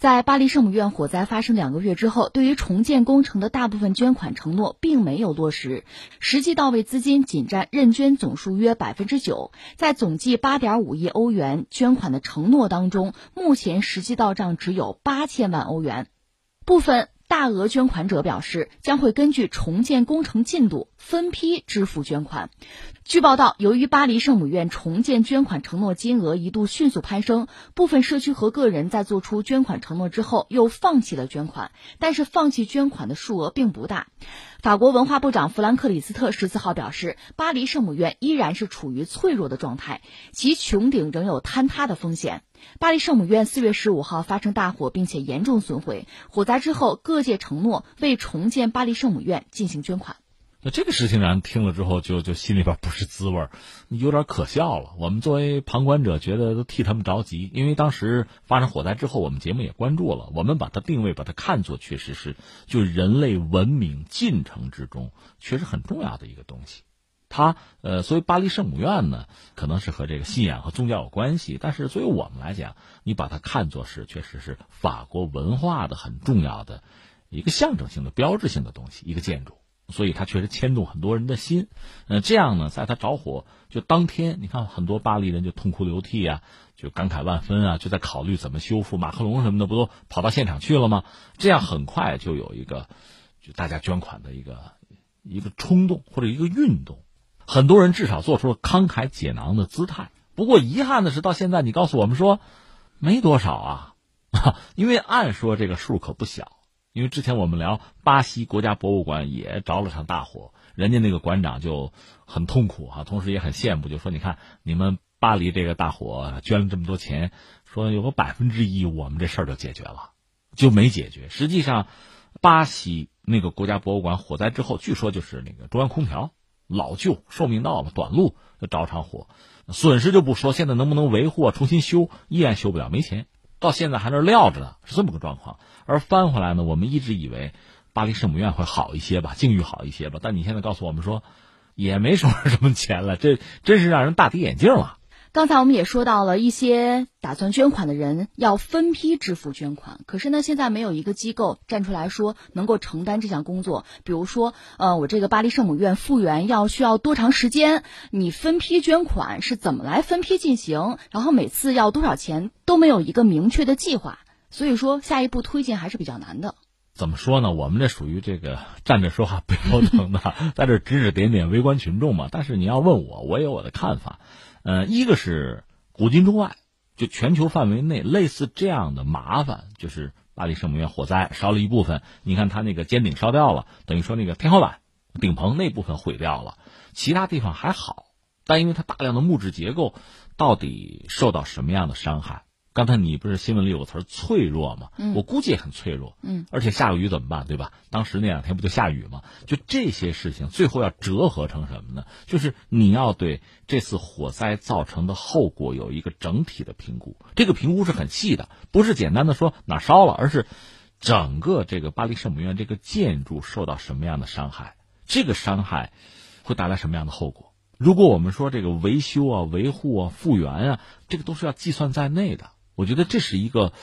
在巴黎圣母院火灾发生两个月之后，对于重建工程的大部分捐款承诺并没有落实，实际到位资金仅占认捐总数约百分之九。在总计八点五亿欧元捐款的承诺当中，目前实际到账只有八千万欧元。部分大额捐款者表示，将会根据重建工程进度分批支付捐款。据报道，由于巴黎圣母院重建捐款承诺金额一度迅速攀升，部分社区和个人在做出捐款承诺之后又放弃了捐款，但是放弃捐款的数额并不大。法国文化部长弗兰克·里斯特十四号表示，巴黎圣母院依然是处于脆弱的状态，其穹顶仍有坍塌的风险。巴黎圣母院四月十五号发生大火，并且严重损毁。火灾之后，各界承诺为重建巴黎圣母院进行捐款。那这个事情让人听了之后，就就心里边不是滋味儿有点可笑了。我们作为旁观者，觉得都替他们着急，因为当时发生火灾之后，我们节目也关注了，我们把它定位，把它看作确实是就人类文明进程之中确实很重要的一个东西。它呃，所以巴黎圣母院呢，可能是和这个信仰和宗教有关系，但是作为我们来讲，你把它看作是确实是法国文化的很重要的一个象征性的标志性的东西，一个建筑。所以它确实牵动很多人的心，呃，这样呢，在它着火就当天，你看很多巴黎人就痛哭流涕啊，就感慨万分啊，就在考虑怎么修复。马克龙什么的不都跑到现场去了吗？这样很快就有一个就大家捐款的一个一个冲动或者一个运动，很多人至少做出了慷慨解囊的姿态。不过遗憾的是，到现在你告诉我们说没多少啊，因为按说这个数可不小。因为之前我们聊巴西国家博物馆也着了场大火，人家那个馆长就很痛苦哈，同时也很羡慕，就说你看你们巴黎这个大火捐了这么多钱，说有个百分之一我们这事儿就解决了，就没解决。实际上，巴西那个国家博物馆火灾之后，据说就是那个中央空调老旧，寿命到了，短路就着场火，损失就不说，现在能不能维护重新修，依然修不了，没钱。到现在还那撂着呢，是这么个状况。而翻回来呢，我们一直以为巴黎圣母院会好一些吧，境遇好一些吧。但你现在告诉我们说，也没什么什么钱了，这真是让人大跌眼镜了。刚才我们也说到了一些打算捐款的人要分批支付捐款，可是呢，现在没有一个机构站出来说能够承担这项工作。比如说，呃，我这个巴黎圣母院复原要需要多长时间？你分批捐款是怎么来分批进行？然后每次要多少钱都没有一个明确的计划，所以说下一步推进还是比较难的。怎么说呢？我们这属于这个站着说话不腰疼的，在这指指点点围观群众嘛。但是你要问我，我有我的看法。呃，一个是古今中外，就全球范围内类似这样的麻烦，就是巴黎圣母院火灾烧了一部分，你看它那个尖顶烧掉了，等于说那个天花板、顶棚那部分毁掉了，其他地方还好，但因为它大量的木质结构，到底受到什么样的伤害？刚才你不是新闻里有个词儿脆弱吗？嗯，我估计也很脆弱。嗯，而且下个雨怎么办？对吧？当时那两天不就下雨吗？就这些事情，最后要折合成什么呢？就是你要对这次火灾造成的后果有一个整体的评估。这个评估是很细的，不是简单的说哪烧了，而是整个这个巴黎圣母院这个建筑受到什么样的伤害，这个伤害会带来什么样的后果？如果我们说这个维修啊、维护啊、复原啊，这个都是要计算在内的。我觉得这是一个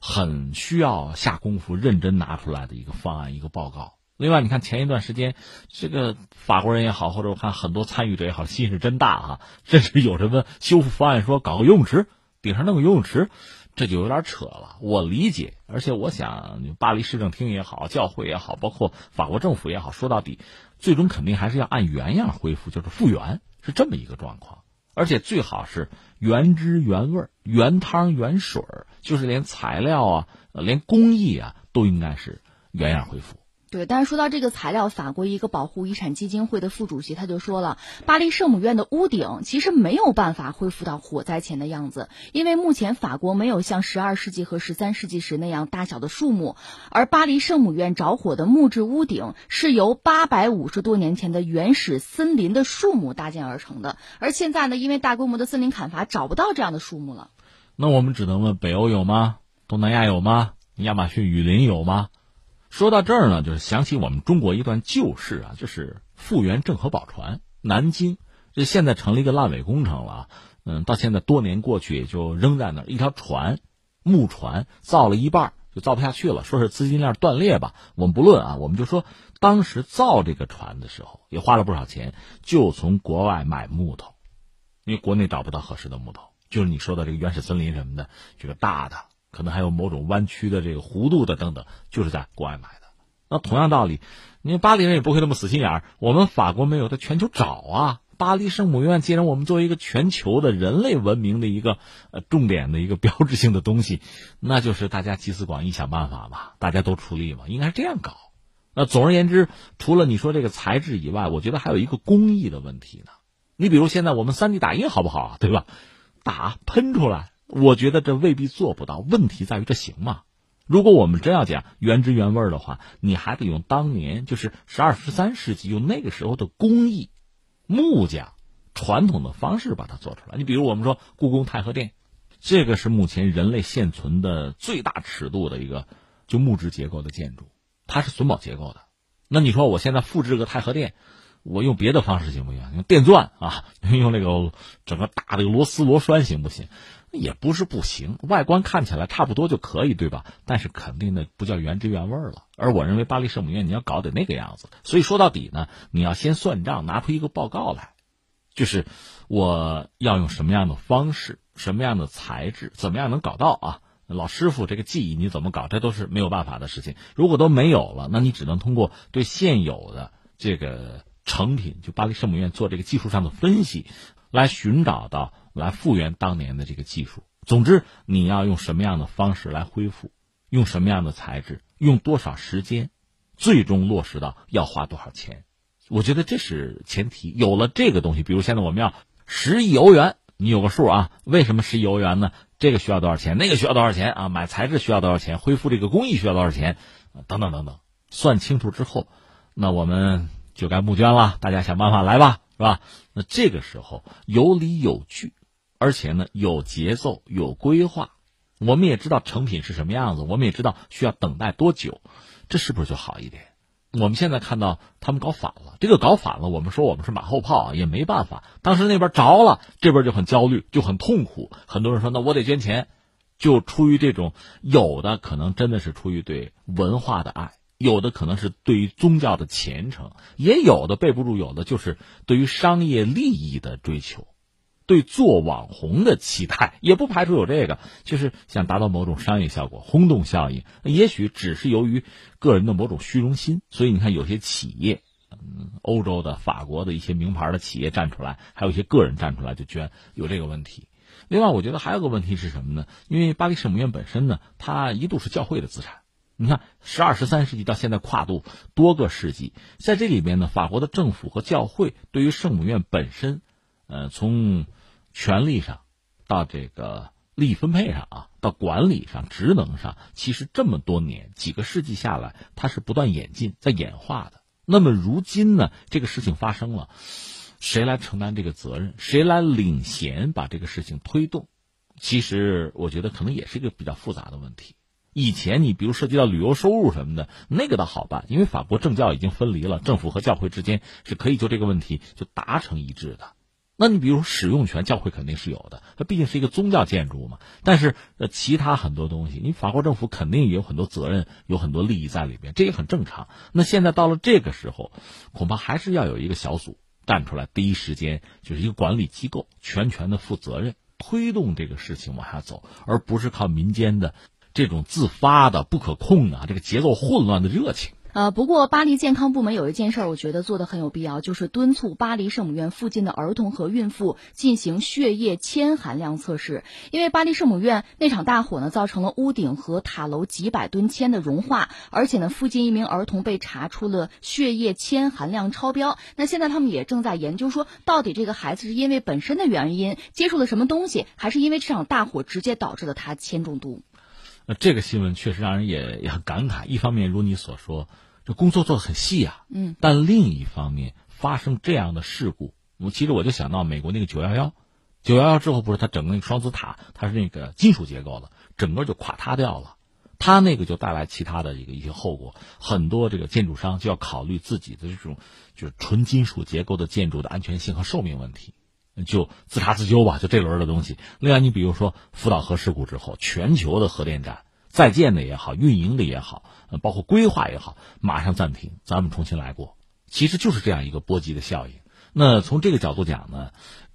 很需要下功夫、认真拿出来的一个方案、一个报告。另外，你看前一段时间，这个法国人也好，或者我看很多参与者也好，心是真大哈，甚至有什么修复方案，说搞个游泳池，顶上弄个游泳池，这就有点扯了。我理解，而且我想，巴黎市政厅也好，教会也好，包括法国政府也好，说到底，最终肯定还是要按原样恢复，就是复原，是这么一个状况。而且最好是原汁原味、原汤原水就是连材料啊、连工艺啊，都应该是原样恢复。对，但是说到这个材料，法国一个保护遗产基金会的副主席他就说了，巴黎圣母院的屋顶其实没有办法恢复到火灾前的样子，因为目前法国没有像十二世纪和十三世纪时那样大小的树木，而巴黎圣母院着火的木质屋顶是由八百五十多年前的原始森林的树木搭建而成的，而现在呢，因为大规模的森林砍伐，找不到这样的树木了。那我们只能问：北欧有吗？东南亚有吗？亚马逊雨林有吗？说到这儿呢，就是想起我们中国一段旧事啊，就是复原郑和宝船，南京这现在成了一个烂尾工程了，嗯，到现在多年过去，也就扔在那儿一条船，木船造了一半，就造不下去了，说是资金链断裂吧。我们不论啊，我们就说当时造这个船的时候也花了不少钱，就从国外买木头，因为国内找不到合适的木头，就是你说的这个原始森林什么的，这个大的，可能还有某种弯曲的这个弧度的等等，就是在国外买的。那同样道理，你巴黎人也不会那么死心眼儿，我们法国没有，在全球找啊。巴黎圣母院，既然我们作为一个全球的人类文明的一个呃重点的一个标志性的东西，那就是大家集思广益想办法嘛，大家都出力嘛，应该是这样搞。那总而言之，除了你说这个材质以外，我觉得还有一个工艺的问题呢。你比如现在我们三 D 打印好不好？对吧？打喷出来，我觉得这未必做不到。问题在于这行吗？如果我们真要讲原汁原味的话，你还得用当年就是十二十三世纪用那个时候的工艺。木匠传统的方式把它做出来。你比如我们说故宫太和殿，这个是目前人类现存的最大尺度的一个就木质结构的建筑，它是榫卯结构的。那你说我现在复制个太和殿，我用别的方式行不行？用电钻啊，用那个整个大的螺丝螺栓行不行？也不是不行，外观看起来差不多就可以，对吧？但是肯定的不叫原汁原味了。而我认为巴黎圣母院你要搞得那个样子，所以说到底呢，你要先算账，拿出一个报告来，就是我要用什么样的方式、什么样的材质、怎么样能搞到啊？老师傅这个技艺你怎么搞？这都是没有办法的事情。如果都没有了，那你只能通过对现有的这个成品，就巴黎圣母院做这个技术上的分析，来寻找到。来复原当年的这个技术。总之，你要用什么样的方式来恢复，用什么样的材质，用多少时间，最终落实到要花多少钱，我觉得这是前提。有了这个东西，比如现在我们要十亿欧元，你有个数啊？为什么十亿欧元呢？这个需要多少钱？那个需要多少钱啊？买材质需要多少钱？恢复这个工艺需要多少钱？等等等等，算清楚之后，那我们就该募捐了。大家想办法来吧，是吧？那这个时候有理有据。而且呢，有节奏，有规划，我们也知道成品是什么样子，我们也知道需要等待多久，这是不是就好一点？我们现在看到他们搞反了，这个搞反了，我们说我们是马后炮也没办法。当时那边着了，这边就很焦虑，就很痛苦。很多人说，那我得捐钱，就出于这种，有的可能真的是出于对文化的爱，有的可能是对于宗教的虔诚，也有的备不住，有的就是对于商业利益的追求。对做网红的期待，也不排除有这个，就是想达到某种商业效果、轰动效应。也许只是由于个人的某种虚荣心，所以你看有些企业，嗯，欧洲的、法国的一些名牌的企业站出来，还有一些个人站出来就捐，有这个问题。另外，我觉得还有个问题是什么呢？因为巴黎圣母院本身呢，它一度是教会的资产。你看，十二、十三世纪到现在跨度多个世纪，在这里边呢，法国的政府和教会对于圣母院本身，呃，从权力上，到这个利益分配上啊，到管理上、职能上，其实这么多年几个世纪下来，它是不断演进、在演化的。那么如今呢，这个事情发生了，谁来承担这个责任？谁来领衔把这个事情推动？其实我觉得可能也是一个比较复杂的问题。以前你比如涉及到旅游收入什么的，那个倒好办，因为法国政教已经分离了，政府和教会之间是可以就这个问题就达成一致的。那你比如使用权，教会肯定是有的，它毕竟是一个宗教建筑嘛。但是呃，其他很多东西，你法国政府肯定也有很多责任，有很多利益在里边，这也很正常。那现在到了这个时候，恐怕还是要有一个小组站出来，第一时间就是一个管理机构，全权的负责任，推动这个事情往下走，而不是靠民间的这种自发的、不可控的、这个节奏混乱的热情。呃，不过巴黎健康部门有一件事儿，我觉得做的很有必要，就是敦促巴黎圣母院附近的儿童和孕妇进行血液铅含量测试。因为巴黎圣母院那场大火呢，造成了屋顶和塔楼几百吨铅的融化，而且呢，附近一名儿童被查出了血液铅含量超标。那现在他们也正在研究说，到底这个孩子是因为本身的原因接触了什么东西，还是因为这场大火直接导致了他铅中毒？那这个新闻确实让人也也很感慨。一方面，如你所说。这工作做的很细啊，嗯，但另一方面发生这样的事故，我其实我就想到美国那个九幺幺，九幺幺之后不是它整个那个双子塔，它是那个金属结构的，整个就垮塌掉了，它那个就带来其他的一个一些后果，很多这个建筑商就要考虑自己的这种就是纯金属结构的建筑的安全性和寿命问题，就自查自纠吧，就这轮的东西。另外，你比如说福岛核事故之后，全球的核电站。在建的也好，运营的也好，包括规划也好，马上暂停，咱们重新来过。其实就是这样一个波及的效应。那从这个角度讲呢，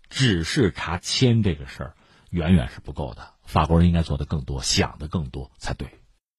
只是查签这个事儿，远远是不够的。法国人应该做的更多，想的更多才对。